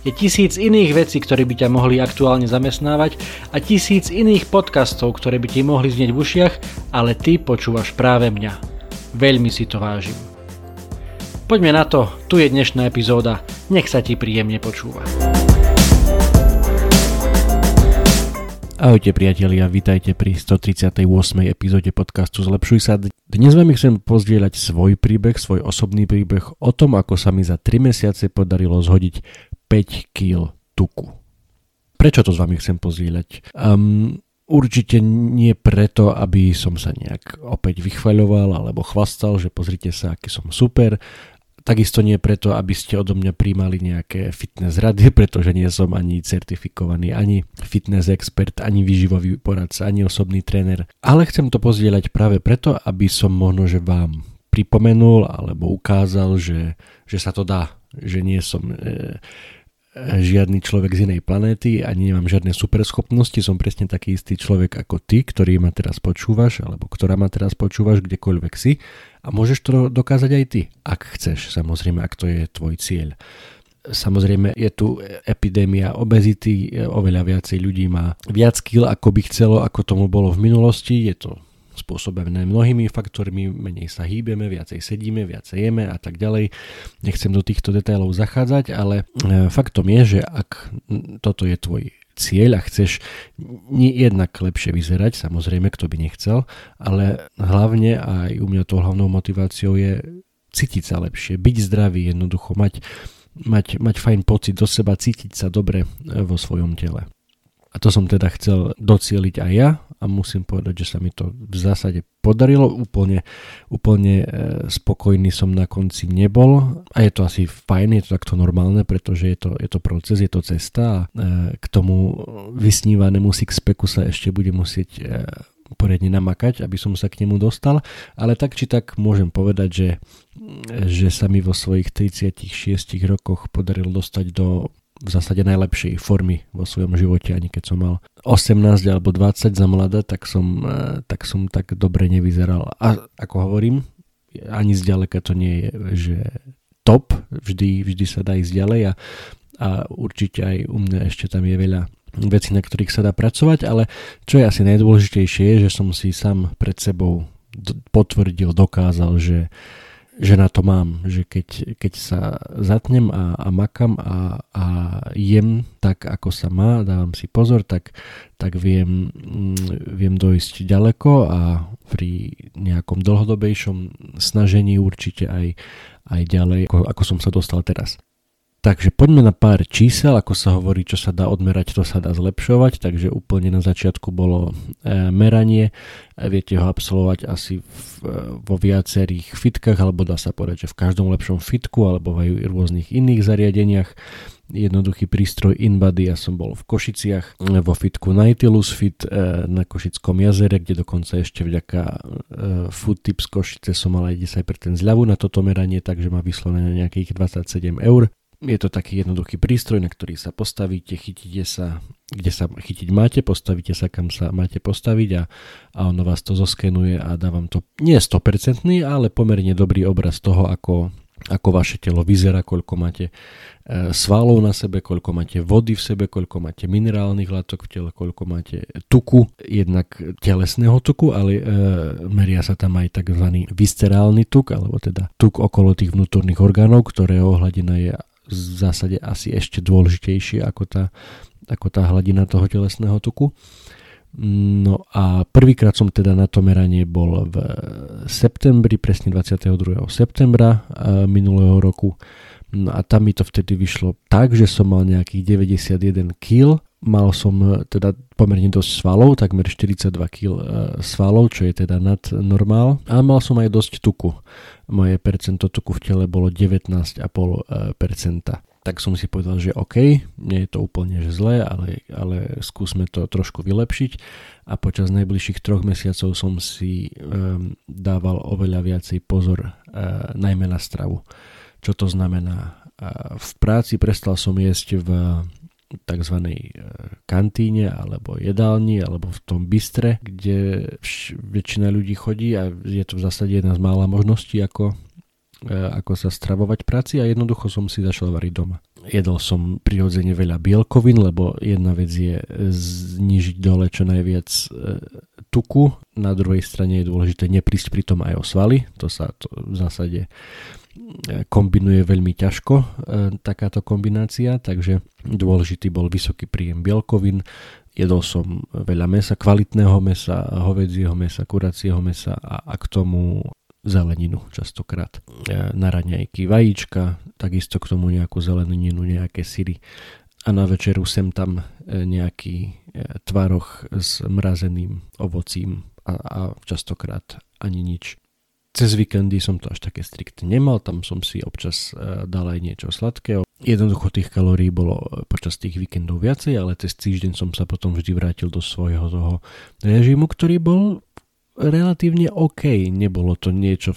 Je tisíc iných vecí, ktoré by ťa mohli aktuálne zamestnávať a tisíc iných podcastov, ktoré by ti mohli znieť v ušiach, ale ty počúvaš práve mňa. Veľmi si to vážim. Poďme na to, tu je dnešná epizóda, nech sa ti príjemne počúva. Ahojte priatelia, vítajte pri 138. epizóde podcastu Zlepšuj sa. Dnes vám chcem pozdieľať svoj príbeh, svoj osobný príbeh o tom, ako sa mi za 3 mesiace podarilo zhodiť 5 kg tuku. Prečo to s vami chcem pozdieľať? Um, určite nie preto, aby som sa nejak opäť vychvaľoval alebo chvastal, že pozrite sa, aký som super. Takisto nie preto, aby ste odo mňa príjmali nejaké fitness rady, pretože nie som ani certifikovaný, ani fitness expert, ani výživový poradca, ani osobný tréner. Ale chcem to pozdieľať práve preto, aby som možno, že vám pripomenul alebo ukázal, že, že sa to dá, že nie som... E, žiadny človek z inej planéty, ani nemám žiadne superschopnosti, som presne taký istý človek ako ty, ktorý ma teraz počúvaš, alebo ktorá ma teraz počúvaš kdekoľvek si a môžeš to dokázať aj ty, ak chceš, samozrejme, ak to je tvoj cieľ. Samozrejme je tu epidémia obezity, oveľa viacej ľudí má viac kil, ako by chcelo, ako tomu bolo v minulosti, je to spôsobené mnohými faktormi, menej sa hýbeme, viacej sedíme, viacej jeme a tak ďalej. Nechcem do týchto detailov zachádzať, ale e, faktom je, že ak toto je tvoj cieľ a chceš nie jednak lepšie vyzerať, samozrejme, kto by nechcel, ale hlavne aj u mňa tou hlavnou motiváciou je cítiť sa lepšie, byť zdravý, jednoducho mať, mať, mať fajn pocit do seba, cítiť sa dobre e, vo svojom tele. A to som teda chcel docieliť aj ja a musím povedať, že sa mi to v zásade podarilo. Úplne, úplne e, spokojný som na konci nebol a je to asi fajn, je to takto normálne, pretože je to, je to proces, je to cesta a e, k tomu vysnívanému sixpacku sa ešte bude musieť e, poriadne namakať, aby som sa k nemu dostal, ale tak či tak môžem povedať, že, že sa mi vo svojich 36 rokoch podarilo dostať do v zásade najlepšej formy vo svojom živote, ani keď som mal 18 alebo 20 za mladé, tak som, tak som tak dobre nevyzeral. A ako hovorím, ani zďaleka to nie je, že top, vždy, vždy sa dá ísť ďalej a, a určite aj u mňa ešte tam je veľa vecí, na ktorých sa dá pracovať, ale čo je asi najdôležitejšie je, že som si sám pred sebou potvrdil, dokázal, že že na to mám, že keď, keď sa zatnem a, a makam a, a jem tak, ako sa má, dávam si pozor, tak, tak viem, mm, viem dojsť ďaleko a pri nejakom dlhodobejšom snažení určite aj, aj ďalej, ako, ako som sa dostal teraz. Takže poďme na pár čísel, ako sa hovorí, čo sa dá odmerať, to sa dá zlepšovať. Takže úplne na začiatku bolo e, meranie, viete ho absolvovať asi v, e, vo viacerých fitkách, alebo dá sa povedať, že v každom lepšom fitku, alebo aj v rôznych iných zariadeniach. Jednoduchý prístroj InBody, ja som bol v Košiciach e, vo fitku Nautilus Fit e, na Košickom jazere, kde dokonca ešte vďaka e, Food Tips Košice som mal aj 10% zľavu na toto meranie, takže má vyslovené nejakých 27 eur. Je to taký jednoduchý prístroj, na ktorý sa postavíte, chytíte sa, kde sa chytiť máte, postavíte sa, kam sa máte postaviť a, a ono vás to zoskenuje a dá vám to nie 100%, ale pomerne dobrý obraz toho, ako, ako vaše telo vyzerá, koľko máte e, svalov na sebe, koľko máte vody v sebe, koľko máte minerálnych látok v tele, koľko máte tuku, jednak telesného tuku, ale e, meria sa tam aj tzv. viscerálny tuk, alebo teda tuk okolo tých vnútorných orgánov, ktorého hladina je v zásade asi ešte dôležitejšie ako tá, ako tá hladina toho telesného tuku. No a prvýkrát som teda na to meranie bol v septembri, presne 22. septembra eh, minulého roku. No a tam mi to vtedy vyšlo tak, že som mal nejakých 91 kg Mal som e, teda pomerne dosť svalov, takmer 42 kg e, svalov, čo je teda nad normál. A mal som aj dosť tuku. Moje percento tuku v tele bolo 19,5%. tak som si povedal, že OK, nie je to úplne že zlé, ale, ale skúsme to trošku vylepšiť a počas najbližších troch mesiacov som si um, dával oveľa viacej pozor uh, najmä na stravu. Čo to znamená? Uh, v práci prestal som jesť v tzv. kantíne alebo jedálni alebo v tom bystre, kde väčšina ľudí chodí a je to v zásade jedna z mála možností, ako E, ako sa stravovať práci a jednoducho som si začal variť doma. Jedol som prirodzene veľa bielkovín, lebo jedna vec je znižiť dole čo najviac e, tuku, na druhej strane je dôležité neprísť pri tom aj o svaly, to sa to v zásade e, kombinuje veľmi ťažko takáto kombinácia, takže dôležitý bol vysoký príjem bielkovín, jedol som veľa mesa, kvalitného mesa, hovedzieho mesa, kuracieho mesa a, a k tomu zeleninu častokrát. E, na raňajky vajíčka, takisto k tomu nejakú zeleninu, nejaké syry a na večeru sem tam e, nejaký e, tvaroch s mrazeným ovocím a, a častokrát ani nič. Cez víkendy som to až také striktne nemal, tam som si občas dal aj niečo sladkého. Jednoducho tých kalórií bolo počas tých víkendov viacej, ale cez týždeň som sa potom vždy vrátil do svojho toho režimu, ktorý bol relatívne OK. Nebolo to niečo,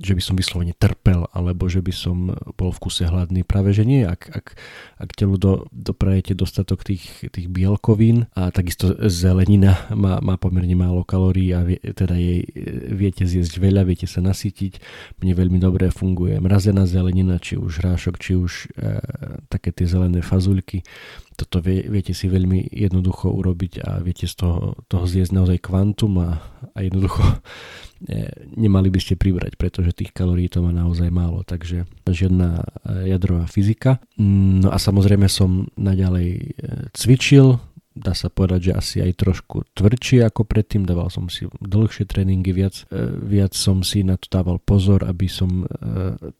že by som vyslovene trpel, alebo že by som bol v kuse hladný. Práve že nie. Ak, ak, ak telu do, doprajete dostatok tých, tých bielkovín a takisto zelenina má, má pomerne málo kalórií a vie, teda jej viete zjesť veľa, viete sa nasytiť. Mne veľmi dobre funguje mrazená zelenina, či už hrášok, či už e, také tie zelené fazulky toto vie, viete si veľmi jednoducho urobiť a viete z toho, toho zjesť naozaj kvantum a, a jednoducho e, nemali by ste pribrať, pretože tých kalórií to má naozaj málo, takže žiadna e, jadrová fyzika. No a samozrejme som naďalej e, cvičil, dá sa povedať, že asi aj trošku tvrdšie ako predtým, dával som si dlhšie tréningy, viac, viac som si na to dával pozor, aby som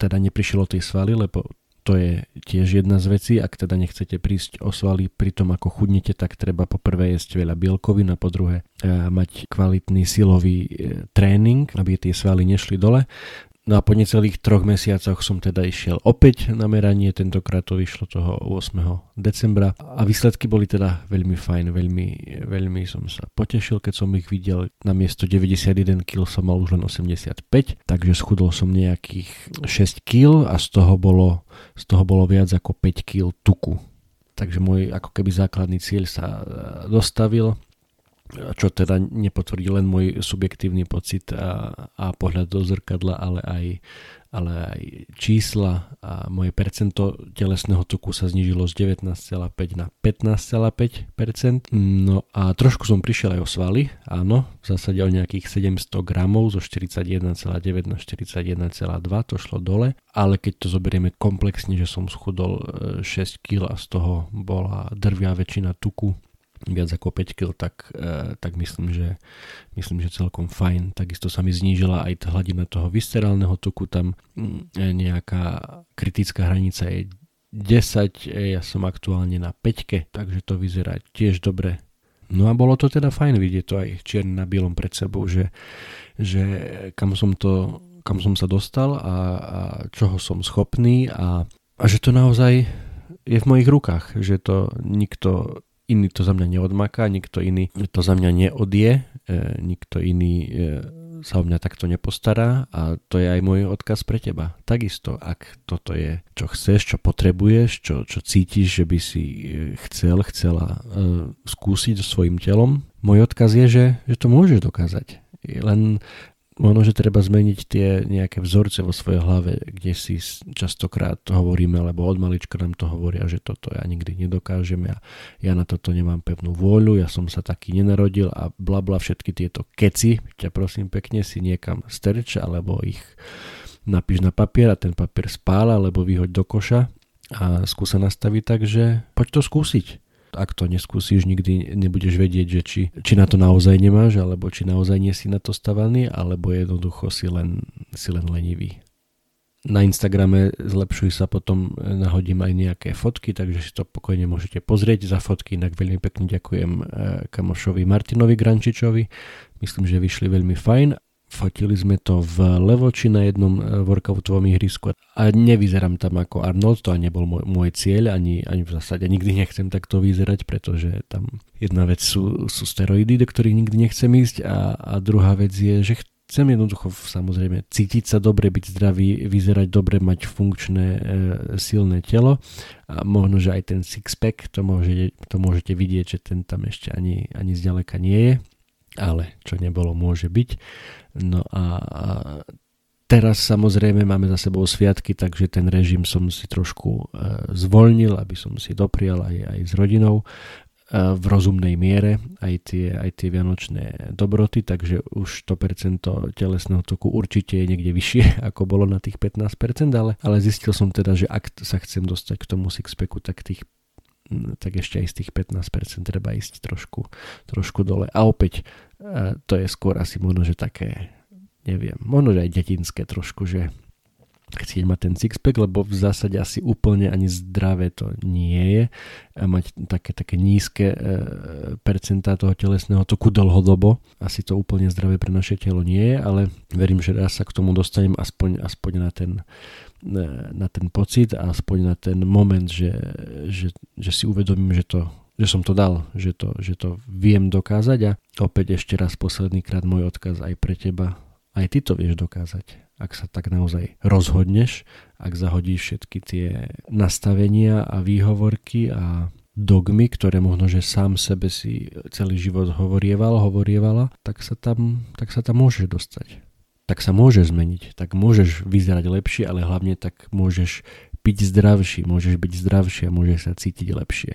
teda neprišiel o tej svaly, lebo to je tiež jedna z vecí, ak teda nechcete prísť o svaly pri tom, ako chudnete, tak treba poprvé jesť veľa bielkovín a po druhé e, mať kvalitný silový e, tréning, aby tie svaly nešli dole. No a po necelých troch mesiacoch som teda išiel opäť na meranie, tentokrát to vyšlo toho 8. decembra a výsledky boli teda veľmi fajn, veľmi, veľmi som sa potešil, keď som ich videl. Na miesto 91 kg som mal už len 85, takže schudol som nejakých 6 kg a z toho bolo, z toho bolo viac ako 5 kg tuku. Takže môj ako keby základný cieľ sa dostavil čo teda nepotvrdí len môj subjektívny pocit a, a pohľad do zrkadla, ale aj, ale aj čísla a moje percento telesného tuku sa znížilo z 19,5 na 15,5%. No a trošku som prišiel aj o svaly, áno, v zásade o nejakých 700 gramov zo 41,9 na 41,2 to šlo dole, ale keď to zoberieme komplexne, že som schudol 6 e, kg a z toho bola drvia väčšina tuku, viac ako 5 kg, tak, e, tak myslím, že, myslím, že celkom fajn. Takisto sa mi znížila aj tá hladina toho viscerálneho tuku, tam mm, e, nejaká kritická hranica je 10, e, ja som aktuálne na 5, takže to vyzerá tiež dobre. No a bolo to teda fajn vidieť to aj čierne na bielom pred sebou, že, že kam som to kam som sa dostal a, a čoho som schopný a, a že to naozaj je v mojich rukách, že to nikto iný to za mňa neodmaká, nikto iný to za mňa neodie, e, nikto iný e, sa o mňa takto nepostará a to je aj môj odkaz pre teba. Takisto, ak toto je, čo chceš, čo potrebuješ, čo, čo cítiš, že by si e, chcel, chcela skúsiť so svojím telom, môj odkaz je, že, že to môžeš dokázať. Len možno, že treba zmeniť tie nejaké vzorce vo svojej hlave, kde si častokrát to hovoríme, alebo od malička nám to hovoria, že toto ja nikdy nedokážem, ja, ja na toto nemám pevnú vôľu, ja som sa taký nenarodil a bla bla všetky tieto keci, ťa prosím pekne si niekam strč, alebo ich napíš na papier a ten papier spála, alebo vyhoď do koša a skúsa nastaviť tak, že poď to skúsiť ak to neskúsiš, nikdy nebudeš vedieť, že či, či na to naozaj nemáš, alebo či naozaj nie si na to stavaný, alebo jednoducho si len, si len lenivý. Na Instagrame zlepšuj sa potom nahodím aj nejaké fotky, takže si to pokojne môžete pozrieť za fotky. Inak veľmi pekne ďakujem eh, kamošovi Martinovi Grančičovi. Myslím, že vyšli veľmi fajn. Fotili sme to v Levoči na jednom e, workoutovom ihrisku a nevyzerám tam ako Arnold, to ani nebol môj, môj cieľ, ani, ani v zásade nikdy nechcem takto vyzerať, pretože tam jedna vec sú, sú steroidy, do ktorých nikdy nechcem ísť a, a druhá vec je, že chcem jednoducho samozrejme cítiť sa dobre, byť zdravý, vyzerať dobre, mať funkčné, e, silné telo a možno, že aj ten six-pack, to, môže, to môžete vidieť, že ten tam ešte ani, ani zďaleka nie je, ale čo nebolo, môže byť. No a, teraz samozrejme máme za sebou sviatky, takže ten režim som si trošku e, zvolnil, aby som si doprial aj, aj s rodinou e, v rozumnej miere aj tie, aj tie vianočné dobroty, takže už to percento telesného toku určite je niekde vyššie, ako bolo na tých 15%, ale, ale zistil som teda, že ak sa chcem dostať k tomu sixpacku, tak tých tak ešte aj z tých 15% treba ísť trošku, trošku dole. A opäť to je skôr asi možno, že také, neviem, možno, že aj detinské trošku, že chcieť mať ten sixpack, lebo v zásade asi úplne ani zdravé to nie je mať také, také nízke e, percentá toho telesného toku dlhodobo. Asi to úplne zdravé pre naše telo nie je, ale verím, že raz sa k tomu dostanem aspoň, aspoň na ten e, na ten pocit a aspoň na ten moment, že, že, že si uvedomím, že to že som to dal, že to, že to viem dokázať a opäť ešte raz posledný krát môj odkaz aj pre teba, aj ty to vieš dokázať. Ak sa tak naozaj rozhodneš, ak zahodíš všetky tie nastavenia a výhovorky a dogmy, ktoré možno, že sám sebe si celý život hovorieval, hovorievala, tak sa tam, tak sa tam môžeš dostať. Tak sa môže zmeniť, tak môžeš vyzerať lepšie, ale hlavne tak môžeš byť zdravší, môžeš byť zdravší a môžeš sa cítiť lepšie.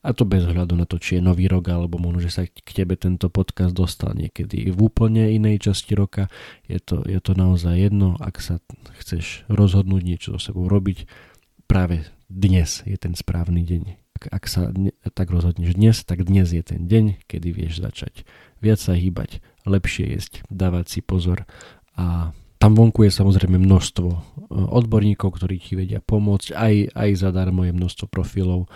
A to bez hľadu na to, či je nový rok, alebo možno, že sa k tebe tento podcast dostal niekedy v úplne inej časti roka. Je to, je to naozaj jedno, ak sa chceš rozhodnúť niečo so sebou robiť, práve dnes je ten správny deň. Ak, ak sa ne, tak rozhodneš dnes, tak dnes je ten deň, kedy vieš začať viac sa hýbať, lepšie jesť, dávať si pozor a tam vonku je samozrejme množstvo e, odborníkov, ktorí ti vedia pomôcť, aj, aj zadarmo je množstvo profilov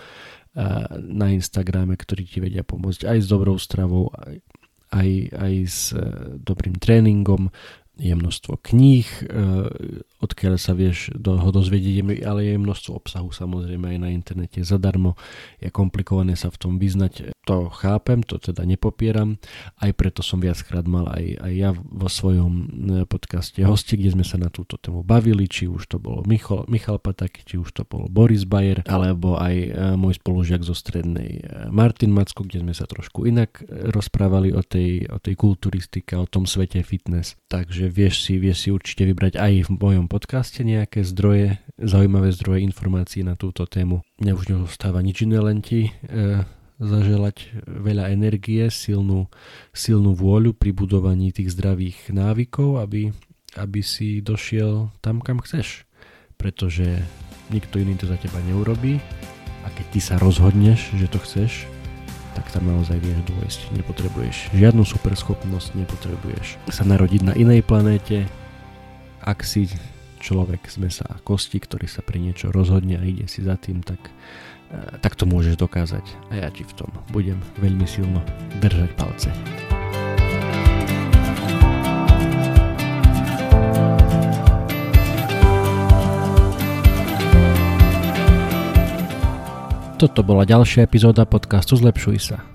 na Instagrame, ktorí ti vedia pomôcť aj s dobrou stravou, aj, aj, s e, dobrým tréningom, je množstvo kníh, e, odkiaľ sa vieš do, ho dozvedieť, ale je množstvo obsahu samozrejme aj na internete zadarmo. Je komplikované sa v tom vyznať, to chápem, to teda nepopieram, aj preto som viackrát mal aj, aj ja vo svojom e, podcaste hosti, kde sme sa na túto tému bavili, či už to bolo Michal, Michal Patak, či už to bol Boris Bayer, alebo aj e, môj spolužiak zo strednej Martin Macko, kde sme sa trošku inak rozprávali o tej, o tej kulturistike, o tom svete fitness. Takže vieš si, vieš si určite vybrať aj v mojom podcaste nejaké zdroje, zaujímavé zdroje informácií na túto tému. Mňa už neostáva nič iné, len ti e, zaželať veľa energie, silnú, silnú vôľu pri budovaní tých zdravých návykov, aby, aby si došiel tam, kam chceš. Pretože nikto iný to za teba neurobí a keď ty sa rozhodneš, že to chceš, tak tam naozaj vieš dôjsť. Nepotrebuješ žiadnu superschopnosť, nepotrebuješ sa narodiť na inej planéte. Ak si človek z mesa a kosti, ktorý sa pre niečo rozhodne a ide si za tým, tak, tak to môžeš dokázať. A ja ti v tom budem veľmi silno držať palce. Toto bola ďalšia epizóda podcastu Zlepšuj sa.